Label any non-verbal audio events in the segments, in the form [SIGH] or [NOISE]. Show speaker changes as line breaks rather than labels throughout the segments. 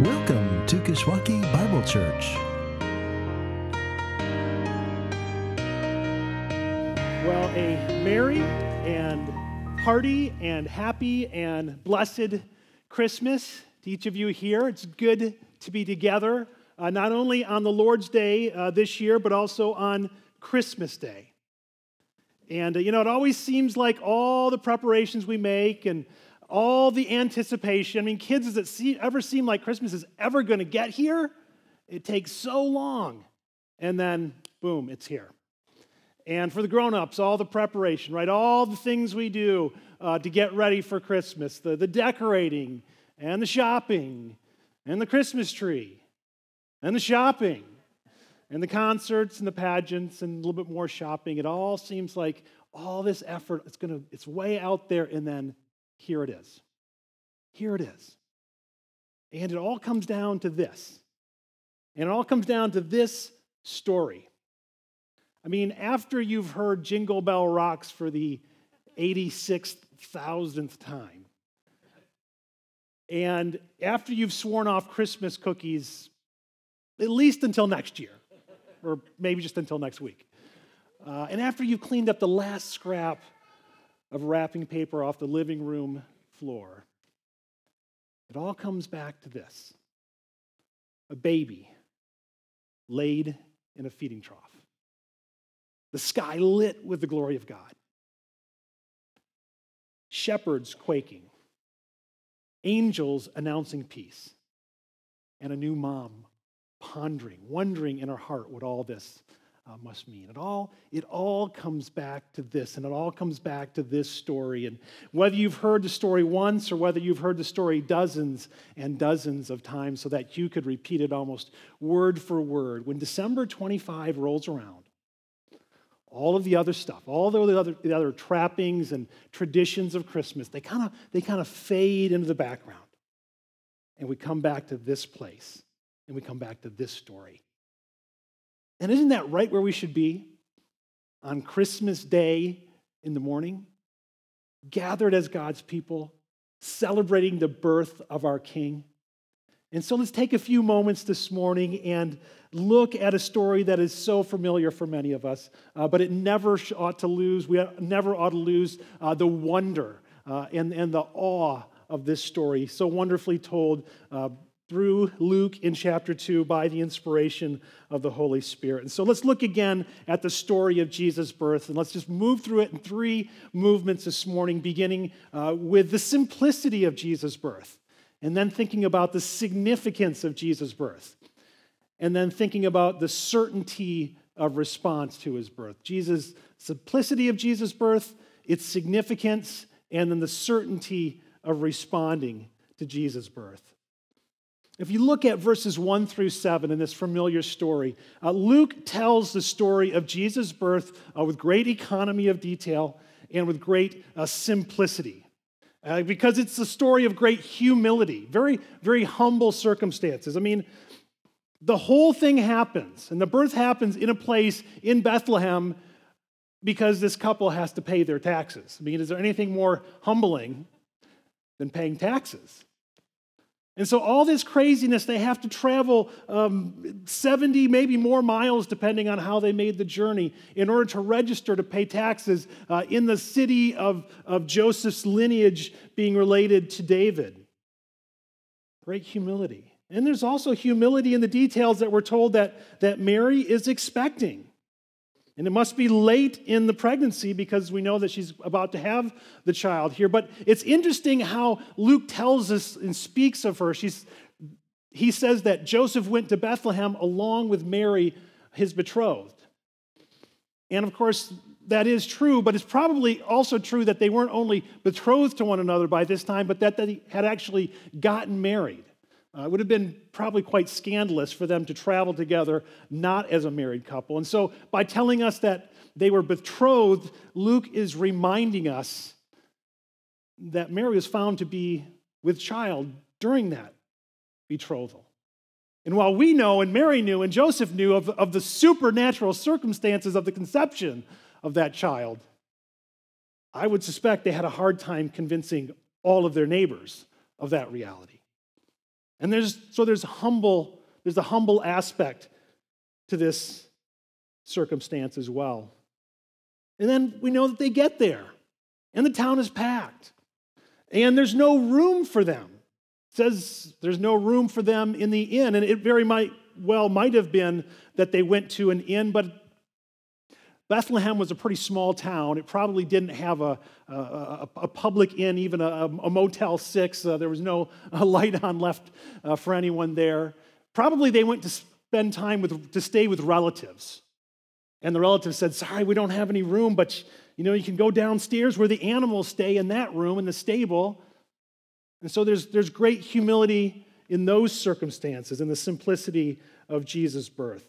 Welcome to Kishwaukee Bible Church.
Well, a merry and hearty and happy and blessed Christmas to each of you here. It's good to be together, uh, not only on the Lord's Day uh, this year, but also on Christmas Day. And, uh, you know, it always seems like all the preparations we make and all the anticipation. I mean, kids, does it see, ever seem like Christmas is ever going to get here? It takes so long. And then, boom, it's here. And for the grown ups, all the preparation, right? All the things we do uh, to get ready for Christmas the, the decorating, and the shopping, and the Christmas tree, and the shopping, and the concerts, and the pageants, and a little bit more shopping. It all seems like all this effort, it's, gonna, it's way out there, and then here it is. Here it is. And it all comes down to this. And it all comes down to this story. I mean, after you've heard Jingle Bell Rocks for the 86,000th time, and after you've sworn off Christmas cookies, at least until next year, or maybe just until next week, uh, and after you've cleaned up the last scrap of wrapping paper off the living room floor. It all comes back to this. A baby laid in a feeding trough, the sky lit with the glory of God, shepherds quaking, angels announcing peace, and a new mom pondering, wondering in her heart what all this uh, must mean. It all, it all comes back to this, and it all comes back to this story. And whether you've heard the story once or whether you've heard the story dozens and dozens of times so that you could repeat it almost word for word, when December 25 rolls around, all of the other stuff, all the other, the other trappings and traditions of Christmas, they kind of they kind of fade into the background. And we come back to this place, and we come back to this story. And isn't that right where we should be? On Christmas Day in the morning, gathered as God's people, celebrating the birth of our King. And so let's take a few moments this morning and look at a story that is so familiar for many of us, uh, but it never ought to lose, we never ought to lose uh, the wonder uh, and, and the awe of this story, so wonderfully told uh, through Luke in chapter 2 by the inspiration of the Holy Spirit. And so let's look again at the story of Jesus' birth, and let's just move through it in three movements this morning, beginning uh, with the simplicity of Jesus' birth, and then thinking about the significance of Jesus' birth, and then thinking about the certainty of response to his birth. Jesus' simplicity of Jesus' birth, its significance, and then the certainty of responding to Jesus' birth. If you look at verses 1 through 7 in this familiar story, uh, Luke tells the story of Jesus' birth uh, with great economy of detail and with great uh, simplicity. Uh, because it's a story of great humility, very, very humble circumstances. I mean, the whole thing happens, and the birth happens in a place in Bethlehem because this couple has to pay their taxes. I mean, is there anything more humbling than paying taxes? And so, all this craziness, they have to travel um, 70, maybe more miles, depending on how they made the journey, in order to register to pay taxes uh, in the city of, of Joseph's lineage being related to David. Great humility. And there's also humility in the details that we're told that, that Mary is expecting. And it must be late in the pregnancy because we know that she's about to have the child here. But it's interesting how Luke tells us and speaks of her. She's, he says that Joseph went to Bethlehem along with Mary, his betrothed. And of course, that is true, but it's probably also true that they weren't only betrothed to one another by this time, but that they had actually gotten married. Uh, it would have been probably quite scandalous for them to travel together not as a married couple. And so, by telling us that they were betrothed, Luke is reminding us that Mary was found to be with child during that betrothal. And while we know, and Mary knew, and Joseph knew of, of the supernatural circumstances of the conception of that child, I would suspect they had a hard time convincing all of their neighbors of that reality. And there's so there's humble, there's a humble aspect to this circumstance as well. And then we know that they get there, and the town is packed, and there's no room for them. It says there's no room for them in the inn, and it very might well might have been that they went to an inn, but Bethlehem was a pretty small town. It probably didn't have a, a, a public inn, even a, a Motel 6. Uh, there was no [LAUGHS] light on left uh, for anyone there. Probably they went to spend time with, to stay with relatives. And the relatives said, Sorry, we don't have any room, but you know, you can go downstairs where the animals stay in that room in the stable. And so there's, there's great humility in those circumstances, in the simplicity of Jesus' birth.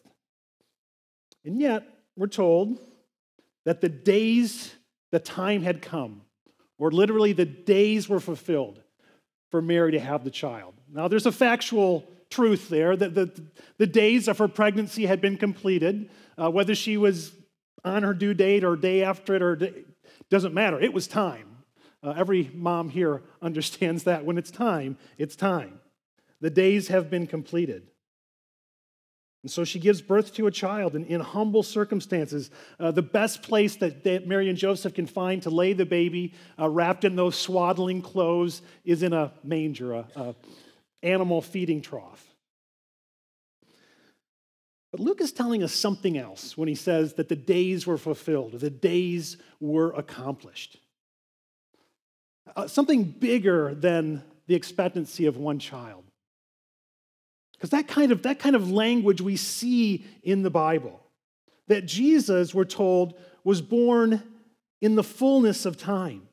And yet, we're told that the days, the time had come, or literally the days were fulfilled for Mary to have the child. Now, there's a factual truth there that the, the days of her pregnancy had been completed, uh, whether she was on her due date or day after it or day, doesn't matter. It was time. Uh, every mom here [LAUGHS] understands that when it's time, it's time. The days have been completed. And so she gives birth to a child in, in humble circumstances. Uh, the best place that, that, Mary and Joseph can find to lay the baby, uh, wrapped in those swaddling clothes, is in a manger, a, a animal feeding trough. But Luke is telling us something else when he says that the days were fulfilled, the days were accomplished. Uh, something bigger than the expectancy of one child. Because that kind of that kind of language we see in the Bible. That Jesus, we're told, was born in the fullness of time.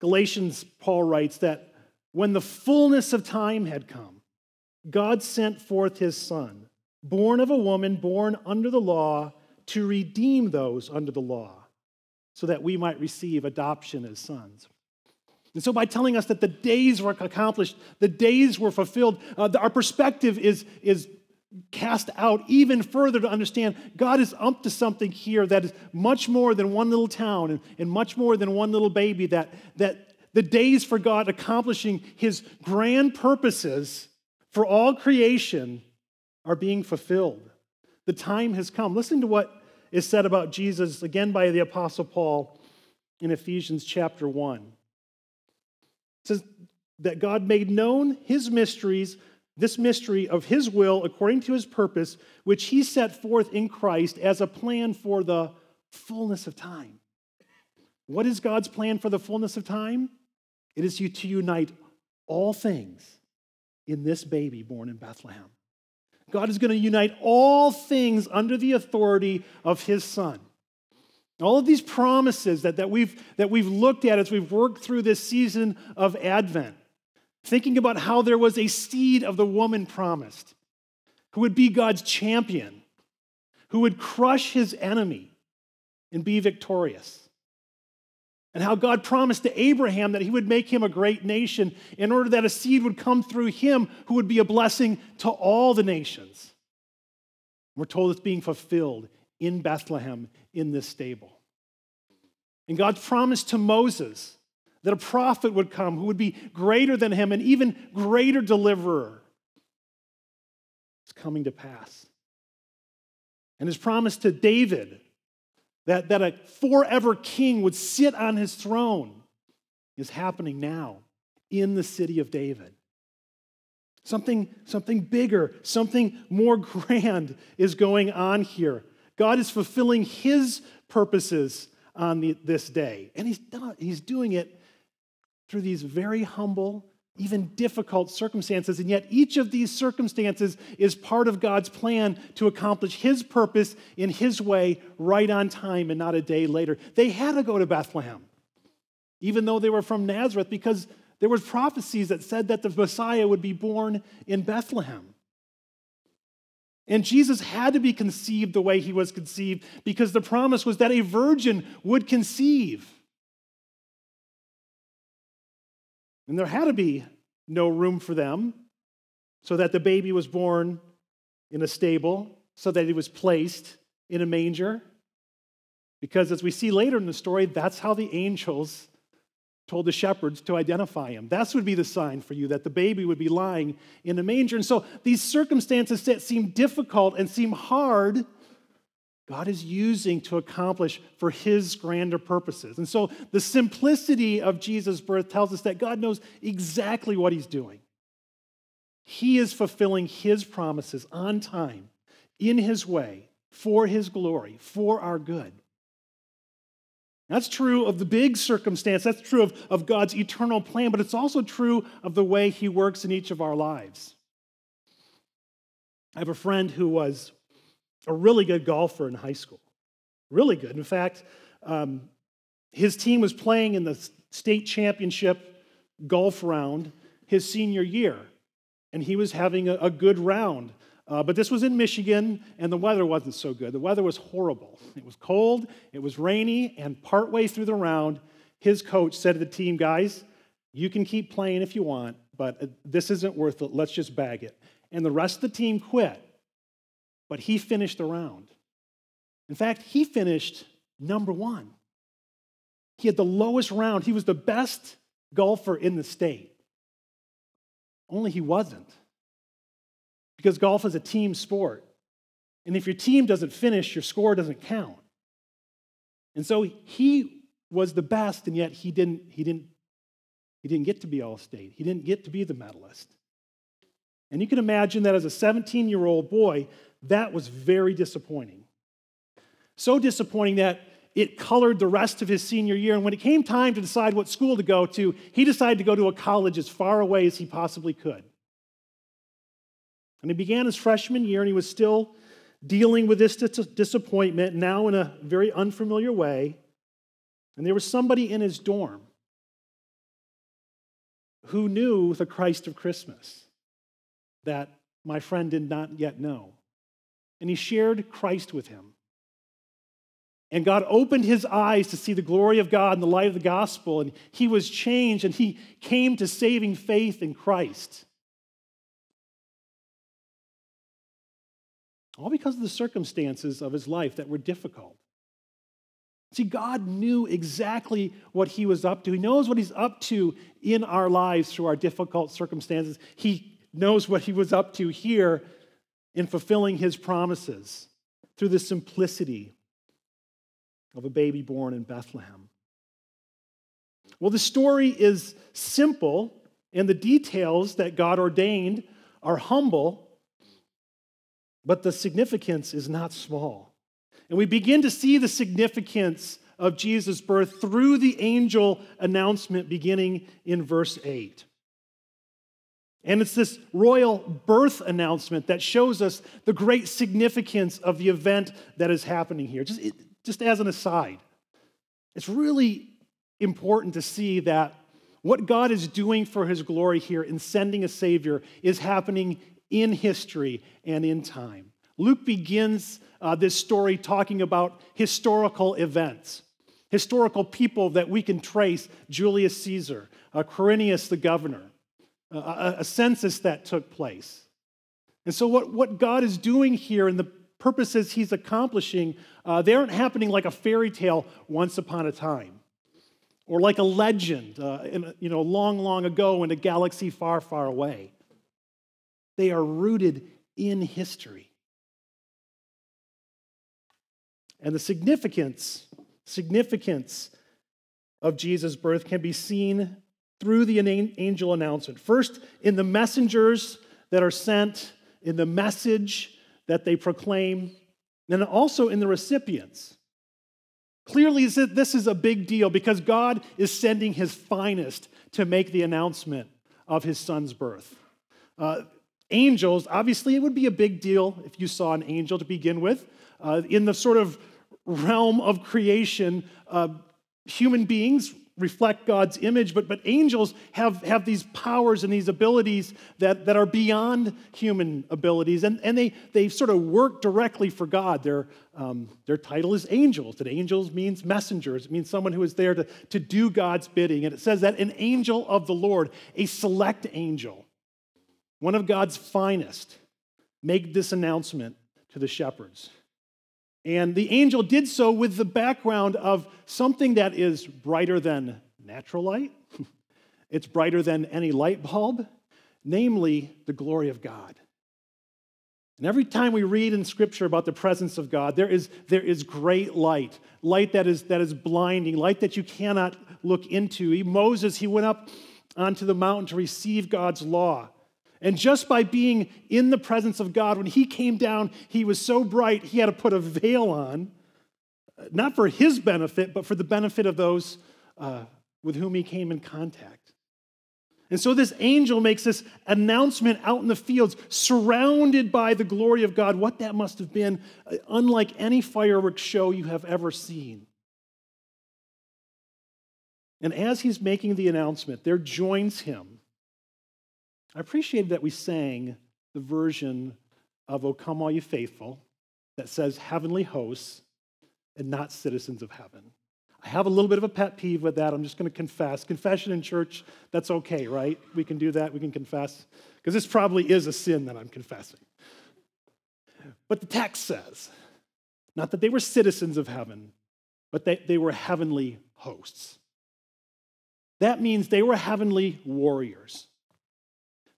Galatians, Paul writes that when the fullness of time had come, God sent forth his son, born of a woman, born under the law, to redeem those under the law, so that we might receive adoption as sons. And so, by telling us that the days were accomplished, the days were fulfilled, uh, our perspective is, is cast out even further to understand God is up to something here that is much more than one little town and, and much more than one little baby, that, that the days for God accomplishing his grand purposes for all creation are being fulfilled. The time has come. Listen to what is said about Jesus again by the Apostle Paul in Ephesians chapter 1 says that God made known his mysteries, this mystery of his will according to his purpose, which he set forth in Christ as a plan for the fullness of time. What is God's plan for the fullness of time? It is to unite all things in this baby born in Bethlehem. God is going to unite all things under the authority of his son. All of these promises that, that, we've, that we've looked at as we've worked through this season of Advent, thinking about how there was a seed of the woman promised who would be God's champion, who would crush his enemy and be victorious. And how God promised to Abraham that he would make him a great nation in order that a seed would come through him who would be a blessing to all the nations. We're told it's being fulfilled in Bethlehem in this stable. And God promised to Moses that a prophet would come who would be greater than him, an even greater deliverer. It's coming to pass. And his promise to David that, that a forever king would sit on his throne is happening now in the city of David. Something, something bigger, something more [LAUGHS] grand is going on here. God is fulfilling his purposes on the, this day. And he's, done, he's doing it through these very humble, even difficult circumstances. And yet, each of these circumstances is part of God's plan to accomplish his purpose in his way, right on time and not a day later. They had to go to Bethlehem, even though they were from Nazareth, because there were prophecies that said that the Messiah would be born in Bethlehem. And Jesus had to be conceived the way he was conceived because the promise was that a virgin would conceive. And there had to be no room for them, so that the baby was born in a stable, so that he was placed in a manger. Because as we see later in the story, that's how the angels told the shepherds to identify him. That would be the sign for you that the baby would be lying in a manger. And so these circumstances that seem difficult and seem hard, God is using to accomplish for his grander purposes. And so the simplicity of Jesus' birth tells us that God knows exactly what he's doing. He is fulfilling his promises on time, in his way, for his glory, for our good. That's true of the big circumstance. That's true of, of God's eternal plan, but it's also true of the way He works in each of our lives. I have a friend who was a really good golfer in high school. Really good. In fact, um, his team was playing in the state championship golf round his senior year, and he was having a, a good round. Uh, but this was in Michigan, and the weather wasn't so good. The weather was horrible. It was cold, it was rainy, and partway through the round, his coach said to the team, Guys, you can keep playing if you want, but uh, this isn't worth it. Let's just bag it. And the rest of the team quit, but he finished the round. In fact, he finished number one. He had the lowest round, he was the best golfer in the state. Only he wasn't because golf is a team sport. And if your team doesn't finish, your score doesn't count. And so he was the best, and yet he didn't, he didn't, he didn't get to be all state. He didn't get to be the medalist. And you can imagine that as a 17 year old boy, that was very disappointing. So disappointing that it colored the rest of his senior year. And when it came time to decide what school to go to, he decided to go to a college as far away as he possibly could. And he began his freshman year, and he was still dealing with this disappointment, now in a very unfamiliar way. And there was somebody in his dorm who knew the Christ of Christmas that my friend did not yet know. And he shared Christ with him. And God opened his eyes to see the glory of God and the light of the gospel, and he was changed, and he came to saving faith in Christ. All because of the circumstances of his life that were difficult. See, God knew exactly what he was up to. He knows what he's up to in our lives through our difficult circumstances. He knows what he was up to here in fulfilling his promises through the simplicity of a baby born in Bethlehem. Well, the story is simple, and the details that God ordained are humble but the significance is not small. And we begin to see the significance of Jesus' birth through the angel announcement beginning in verse 8. And it's this royal birth announcement that shows us the great significance of the event that is happening here. Just, just as an aside, it's really important to see that what God is doing for his glory here in sending a Savior is happening in history and in time. Luke begins uh, this story talking about historical events, historical people that we can trace Julius Caesar, uh, Quirinius the governor, uh, a, a, census that took place. And so, what, what God is doing here and the purposes he's accomplishing, uh, they aren't happening like a fairy tale once upon a time or like a legend uh, in, you know, long, long ago in a galaxy far, far away. They are rooted in history. And the significance, significance of Jesus' birth can be seen through the angel announcement. First, in the messengers that are sent, in the message that they proclaim, and also in the recipients. Clearly, this is a big deal because God is sending his finest to make the announcement of his son's birth. Uh, Angels, obviously, it would be a big deal if you saw an angel to begin with. Uh, in the sort of realm of creation, uh, human beings reflect God's image, but, but angels have, have these powers and these abilities that, that are beyond human abilities, and, and they, they sort of work directly for God. Their, um, their title is angels, and angels means messengers. It means someone who is there to, to do God's bidding. And it says that an angel of the Lord, a select angel, one of God's finest, make this announcement to the shepherds. And the angel did so with the background of something that is brighter than natural light, [LAUGHS] It's brighter than any light bulb, namely the glory of God. And every time we read in Scripture about the presence of God, there is, there is great light, light that is, that is blinding, light that you cannot look into. Moses, he went up onto the mountain to receive God's law. And just by being in the presence of God, when he came down, he was so bright, he had to put a veil on, not for his benefit, but for the benefit of those uh, with whom he came in contact. And so this angel makes this announcement out in the fields, surrounded by the glory of God. What that must have been, uh, unlike any fireworks show you have ever seen. And as he's making the announcement, there joins him. I appreciated that we sang the version of O Come All You Faithful that says heavenly hosts and not citizens of heaven. I have a little bit of a pet peeve with that. I'm just going to confess. Confession in church, that's okay, right? We can do that. We can confess. Because this probably is a sin that I'm confessing. But the text says, not that they were citizens of heaven, but that they were heavenly hosts. That means they were heavenly warriors.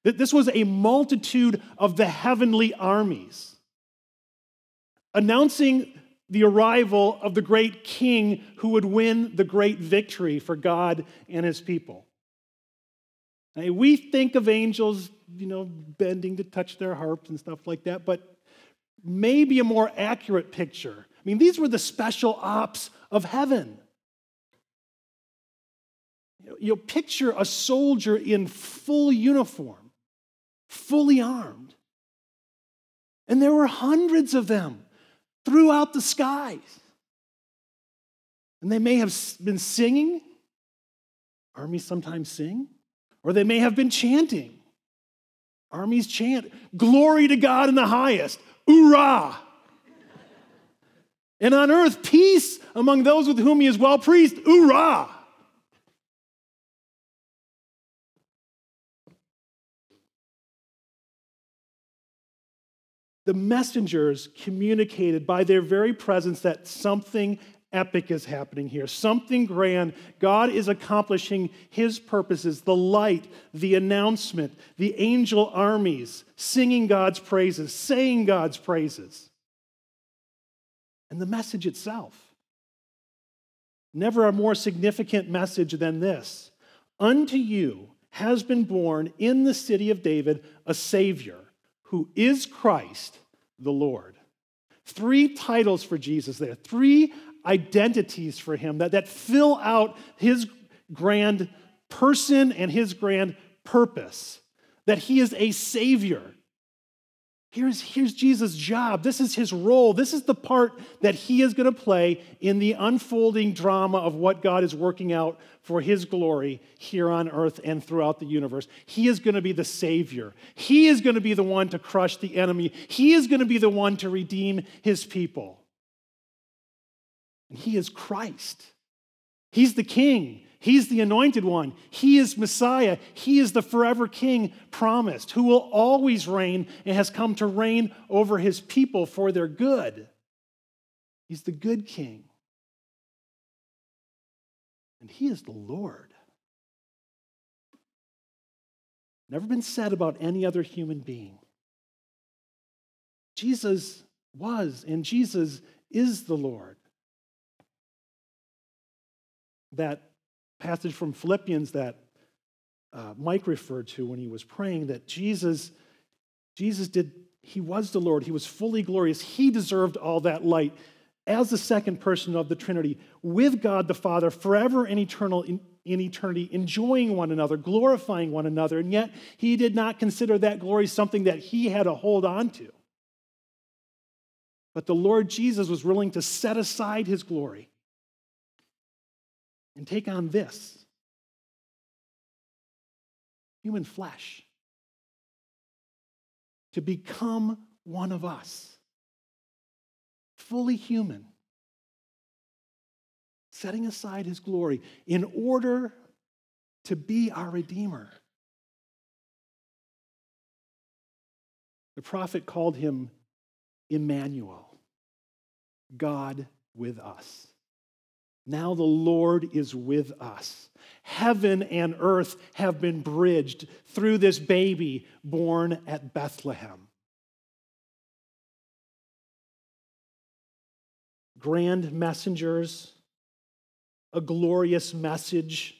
This was a multitude of the heavenly armies announcing the arrival of the great king who would win the great victory for God and his people. Now, we think of angels, you know, bending to touch their harps and stuff like that, but maybe a more accurate picture. I mean, these were the special ops of heaven. You'll picture a soldier in full uniform, fully armed. And there were hundreds of them throughout the skies. And they may have been singing. Armies sometimes sing. Or they may have been chanting. Armies chant, Glory to God in the highest. Hoorah! and on earth, peace among those with whom he is well pleased. Hoorah! The messengers communicated by their very presence that something epic is happening here, something grand. God is accomplishing his purposes the light, the announcement, the angel armies singing God's praises, saying God's praises, and the message itself. Never a more significant message than this Unto you has been born in the city of David a Savior who is Christ the Lord. Three titles for Jesus there, three identities for him that, that fill out his grand person and his grand purpose. That he is a savior, Here's, here's Jesus' job. This is his role. This is the part that he is going to play in the unfolding drama of what God is working out for his glory here on earth and throughout the universe. He is going to be the Savior. He is going to be the one to crush the enemy. He is going to be the one to redeem his people. And he is Christ. He's the King. He's the anointed one. He is Messiah. He is the forever king promised, who will always reign and has come to reign over his people for their good. He's the good king. And he is the Lord. Never been said about any other human being. Jesus was, and Jesus is the Lord. That passage from Philippians that uh, Mike referred to when he was praying that Jesus, Jesus did, he was the Lord. He was fully glorious. He deserved all that light as the second person of the Trinity with God the Father forever and eternal in, in eternity, enjoying one another, glorifying one another. And yet he did not consider that glory something that he had to hold on to. But the Lord Jesus was willing to set aside his glory and take on this human flesh to become one of us, fully human, setting aside his glory in order to be our Redeemer. The prophet called him Emmanuel, God with us. Now the Lord is with us. Heaven and earth have been bridged through this baby born at Bethlehem. Grand messengers, a glorious message,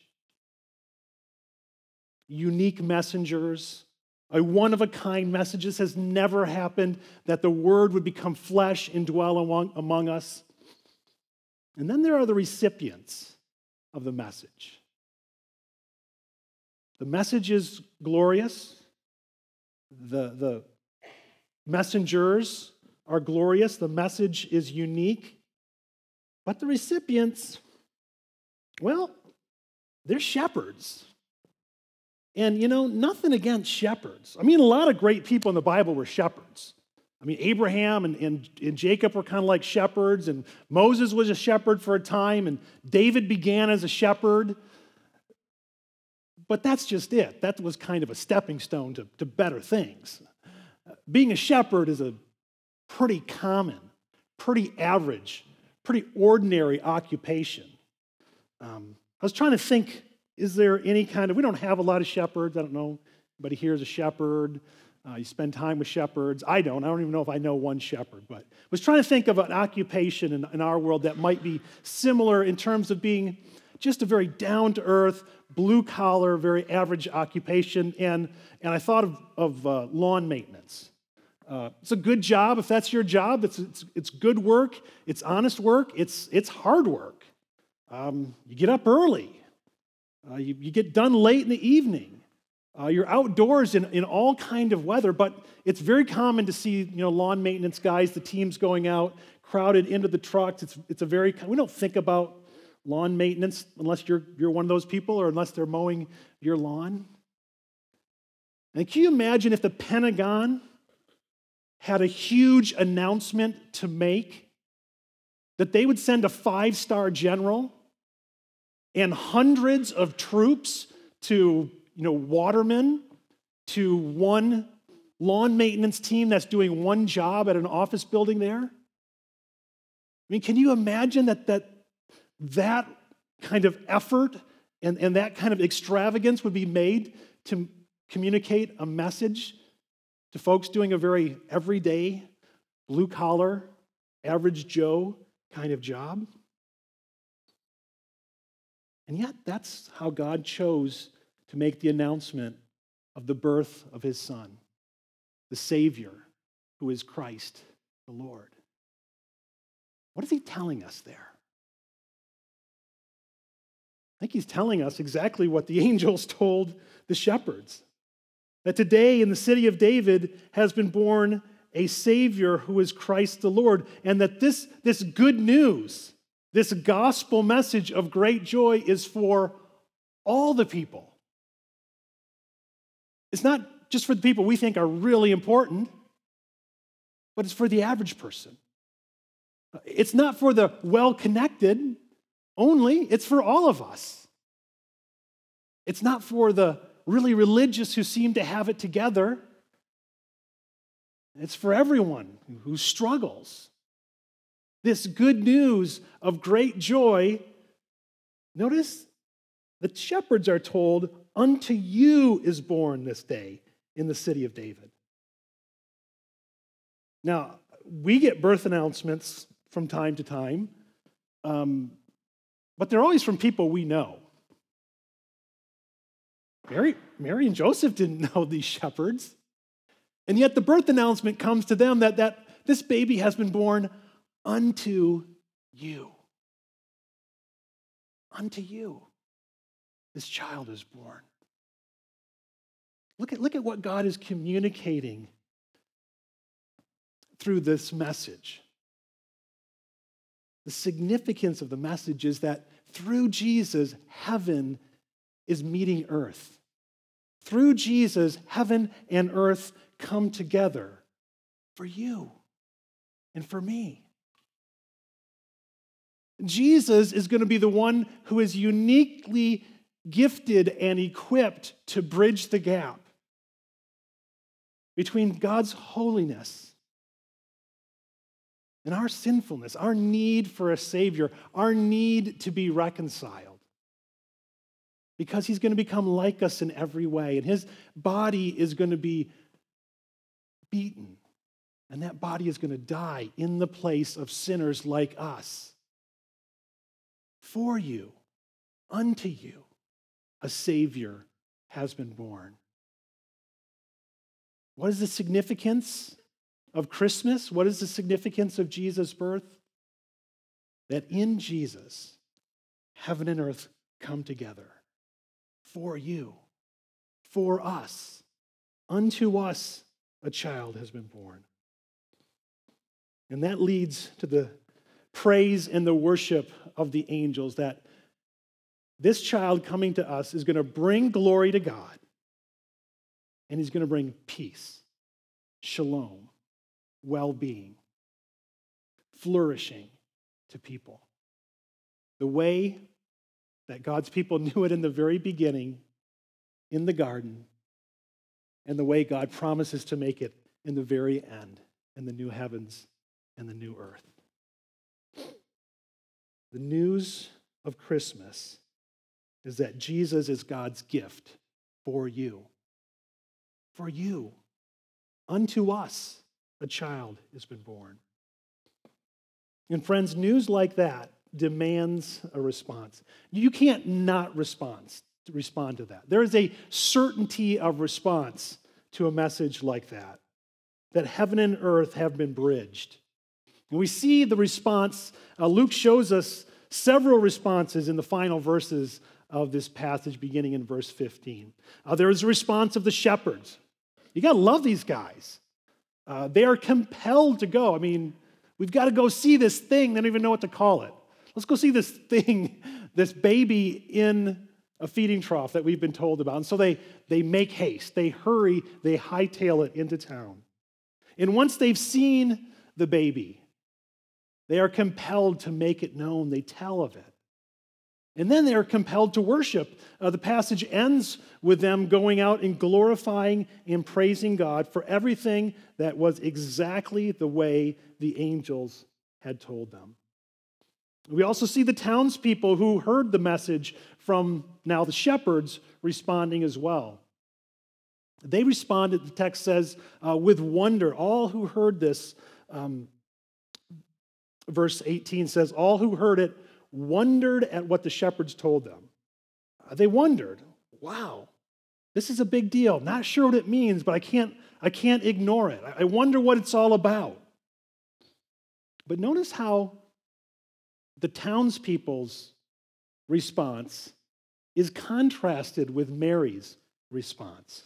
unique messengers, a one of a kind message. This has never happened that the word would become flesh and dwell among, among us. And then there are the recipients of the message. The message is glorious. The, the messengers are glorious. The message is unique. But the recipients, well, they're shepherds. And you know, nothing against shepherds. I mean, a lot of great people in the Bible were shepherds. I mean, Abraham and, and, and Jacob were kind of like shepherds, and Moses was a shepherd for a time, and David began as a shepherd. But that's just it. That was kind of a stepping stone to, to better things. Being a shepherd is a pretty common, pretty average, pretty ordinary occupation. Um, I was trying to think is there any kind of, we don't have a lot of shepherds. I don't know. Anybody here is a shepherd. Uh, you spend time with shepherds. I don't. I don't even know if I know one shepherd, but I was trying to think of an occupation in, in our world that might be similar in terms of being just a very down to earth, blue collar, very average occupation. And, and I thought of, of uh, lawn maintenance. Uh, it's a good job if that's your job. It's, it's, it's good work, it's honest work, it's, it's hard work. Um, you get up early, uh, you, you, get done late in the evening. Uh, you're outdoors in, in all kind of weather, but it's very common to see you know, lawn maintenance guys, the teams going out, crowded into the trucks. It's, it's a very, we don't think about lawn maintenance unless you're, you're one of those people or unless they're mowing your lawn. And can you imagine if the Pentagon had a huge announcement to make that they would send a five star general and hundreds of troops to, you know, watermen, to one lawn maintenance team that's doing one job at an office building there? I mean, can you imagine that that, that kind of effort and, and that kind of extravagance would be made to communicate a message to folks doing a very everyday, blue collar, average Joe kind of job? And yet, that's how God chose to make the announcement of the birth of his son, the Savior, who is Christ the Lord. What is he telling us there? I think he's telling us exactly what the [LAUGHS] angels told the shepherds that today in the city of David has been born a Savior who is Christ the Lord, and that this, this good news this gospel message of great joy is for all the people. It's not just for the people we think are really important, but it's for the average person. It's not for the well connected only, it's for all of us. It's not for the really religious who seem to have it together. It's for everyone who struggles this good news of great joy, notice the shepherds are told, Unto you is born this day in the city of David. Now, we get birth announcements from time to time, um, but they're always from people we know. Mary, Mary and Joseph didn't [LAUGHS] know these shepherds. And yet the birth announcement comes to them that, that this baby has been born unto you. Unto you. This child is born. Look at, look at what God is communicating through this message. The significance of the message is that through Jesus, heaven is meeting earth. Through Jesus, heaven and earth come together for you and for me. Jesus is going to be the one who is uniquely gifted and equipped to bridge the gap between God's holiness and our sinfulness, our need for a Savior, our need to be reconciled. Because he's going to become like us in every way, and his body is going to be beaten, and that body is going to die in the place of sinners like us. For you, unto you, a Savior has been born. What is the significance of Christmas? What is the significance of Jesus' birth? That in Jesus, heaven and earth come together for you, for us. Unto us a child has been born. And that leads to the praise and the worship of the angels that this child coming to us is going to bring glory to God and he's going to bring peace, shalom, well being, flourishing to people. The way that God's people [LAUGHS] knew it in the very beginning in the garden, and the way God promises to make it in the very end in the new heavens and the new earth. The news of Christmas is that Jesus is God's gift for you. For you. Unto us a child has been born. And friends, news like that demands a response. You can't not respond, respond to that. There is a certainty of response to a message like that, that heaven and earth have been bridged. And we see the response, uh, Luke shows us several responses in the final verses of this passage, beginning in verse 15. Uh, there is a response of the shepherds. You got to love these guys. Uh, they are compelled to go. I mean, we've got to go see this thing. They don't even know what to call it. Let's go see this [LAUGHS] thing, this baby in a feeding trough that we've been told about. And so they, they make haste, they hurry, they hightail it into town. And once they've seen the baby, they are compelled to make it known. They tell of it. And then they are compelled to worship. Uh, the passage ends with them going out and glorifying and praising God for everything that was exactly the way the angels had told them. We also see the townspeople who heard the message from now the shepherds responding as well. They responded, the text says, uh, with wonder. All who heard this, um, verse 18 says, all who heard it wondered at what the shepherds told them. Uh, they wondered, wow, this is a big deal. Not sure what it means, but I can't, I can't ignore it. I wonder what it's all about. But notice how the townspeople's response is contrasted with Mary's response.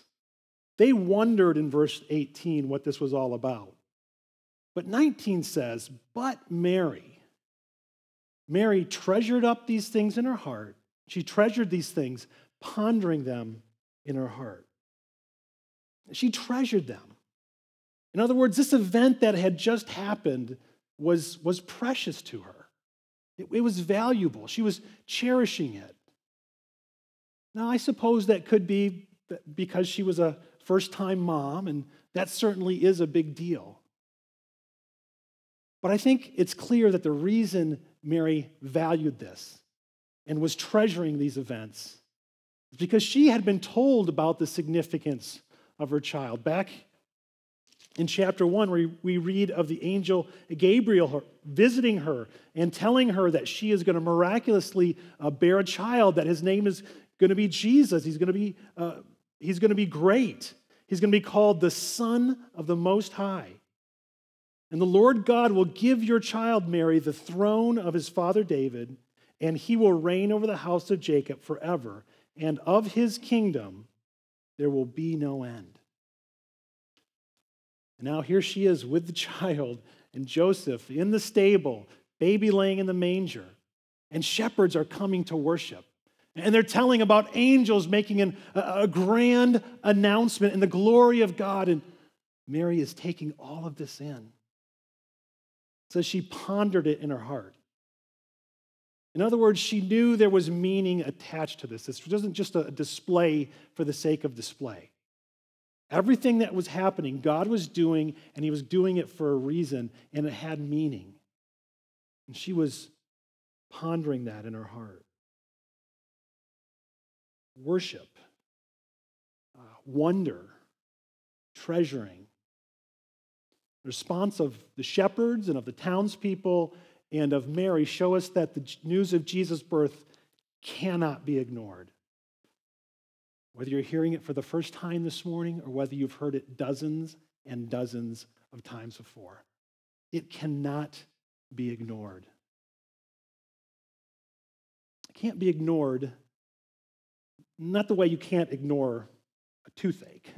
They wondered in verse 18 what this was all about. But 19 says, But Mary, Mary treasured up these things in her heart. She treasured these things, pondering them in her heart. She treasured them. In other words, this event that had just happened was, was precious to her. It, it was valuable. She was cherishing it. Now, I suppose that could be because she was a first time mom, and that certainly is a big deal. But I think it's clear that the reason Mary valued this and was treasuring these events is because she had been told about the significance of her child. Back in chapter 1, where we read of the angel Gabriel visiting her and telling her that she is going to miraculously uh, bear a child, that his name is going to be Jesus. He's going to be, uh, he's going to be great. He's going to be called the Son of the Most High. And the Lord God will give your child, Mary, the throne of his father David, and he will reign over the house of Jacob forever, and of his kingdom there will be no end. And now here she is with the [LAUGHS] child and Joseph in the stable, baby laying in the manger, and shepherds are coming to worship. And they're telling about angels making an, a, a grand announcement in the glory of God. And Mary is taking all of this in says she pondered it in her heart. In other words, she knew there was meaning attached to this. This wasn't just a display for the sake of display. Everything that was happening, God was doing, and He was doing it for a reason, and it had meaning. And she was pondering that in her heart. Worship, uh, wonder, treasuring. The response of the shepherds and of the townspeople and of Mary show us that the news of Jesus' birth cannot be ignored. Whether you're hearing it for the first time this morning or whether you've heard it dozens and dozens of times before, it cannot be ignored. It can't be ignored, not the way you can't ignore a toothache,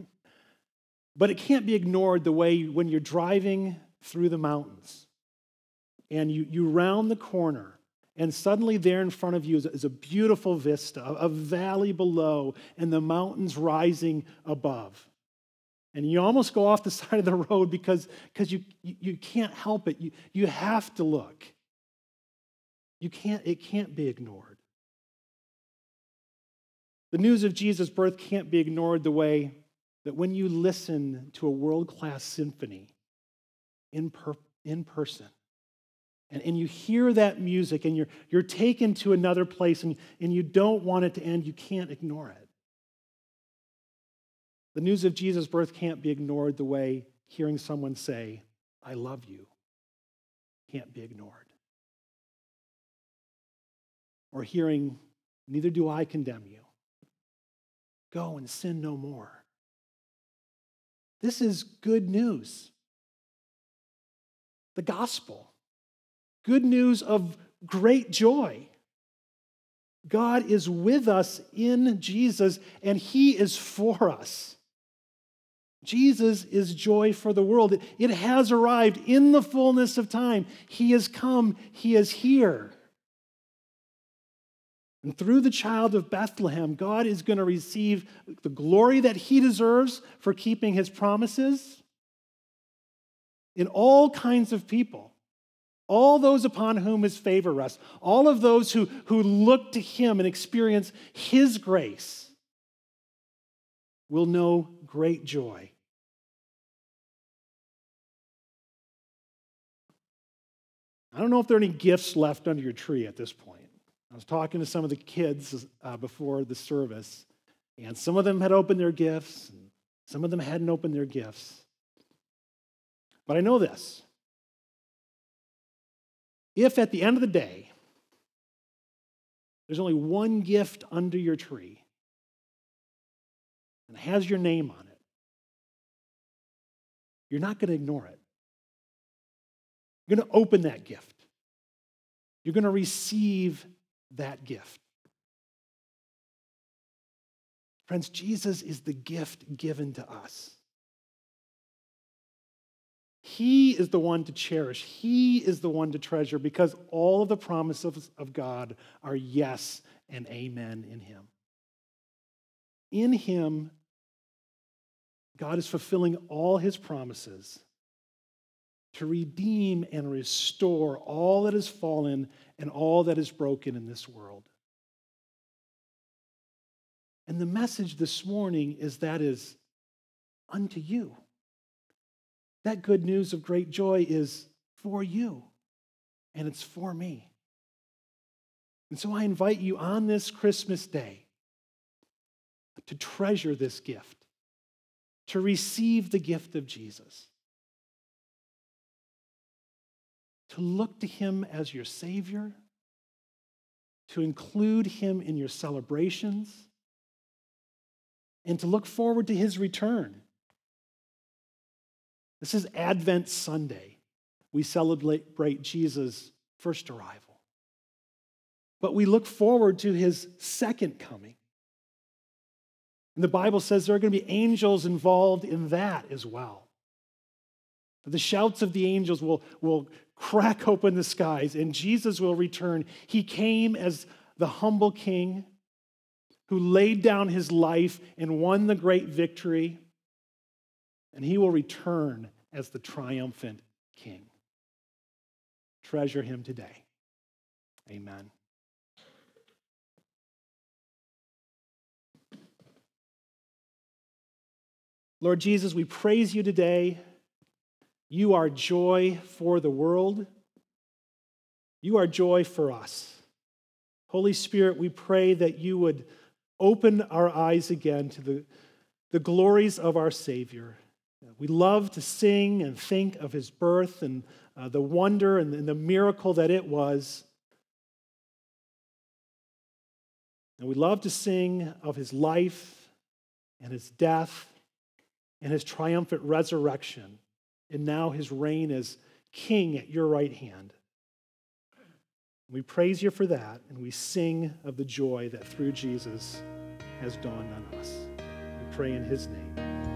but it can't be ignored the way when you're driving through the mountains and you, you round the corner and suddenly, there in front of you is, a beautiful vista, a valley below, and the mountains rising above. And you almost go off the [LAUGHS] side of the road because, because you, you, can't help it. You, you have to look. You can't, it can't be ignored. The news of Jesus' birth can't be ignored the way that when you listen to a world class symphony in, per, in person, and, and you hear that music and you're, you're taken to another place and, and you don't want it to end, you can't ignore it. The news of Jesus' birth can't be ignored the way hearing someone say, I love you, can't be ignored. Or hearing, Neither do I condemn you. Go and sin no more. This is good news. The gospel good news of great joy. God is with us in Jesus, and He is for us. Jesus is joy for the world. It has arrived in the fullness of time. He has come, He is here. And through the child of Bethlehem, God is going to receive the glory that He deserves for keeping His promises in all kinds of people. All those upon whom his favor rests, all of those who, who look to him and experience his grace will know great joy. I don't know if there are any gifts left under your tree at this point. I was talking to some of the kids uh, before the service, and some of them had opened their gifts, and some of them hadn't opened their gifts. But I know this if at the end of the day, there's only one gift under your tree and it has your name on it, you're not going to ignore it. You're going to open that gift. You're going to receive that gift. Friends, Jesus is the gift given to us. He is the one to cherish. He is the one to treasure because all of the promises of God are yes and amen in Him. In Him, God is fulfilling all His promises to redeem and restore all that has fallen and all that is broken in this world. And the message this morning is that is unto you. That good news of great joy is for you, and it's for me. And so I invite you on this Christmas day to treasure this gift, to receive the gift of Jesus, to look to him as your Savior, to include him in your celebrations, and to look forward to his return this is Advent Sunday. We celebrate Jesus' first arrival. But we look forward to his second coming. And the Bible says there are going to be angels involved in that as well. The shouts of the angels will, will crack open the skies and Jesus will return. He came as the humble king who laid down his life and won the great victory and he will return as the triumphant king. Treasure him today. Amen. Lord Jesus, we praise you today. You are joy for the world. You are joy for us. Holy Spirit, we pray that you would open our eyes again to the, the glories of our Savior. We love to sing and think of his birth and uh, the wonder and, and the miracle that it was. And we love to sing of his life and his death and his triumphant resurrection, and now his reign as king at your right hand. We praise you for that, and we sing of the joy that through Jesus has dawned on us. We pray in his name.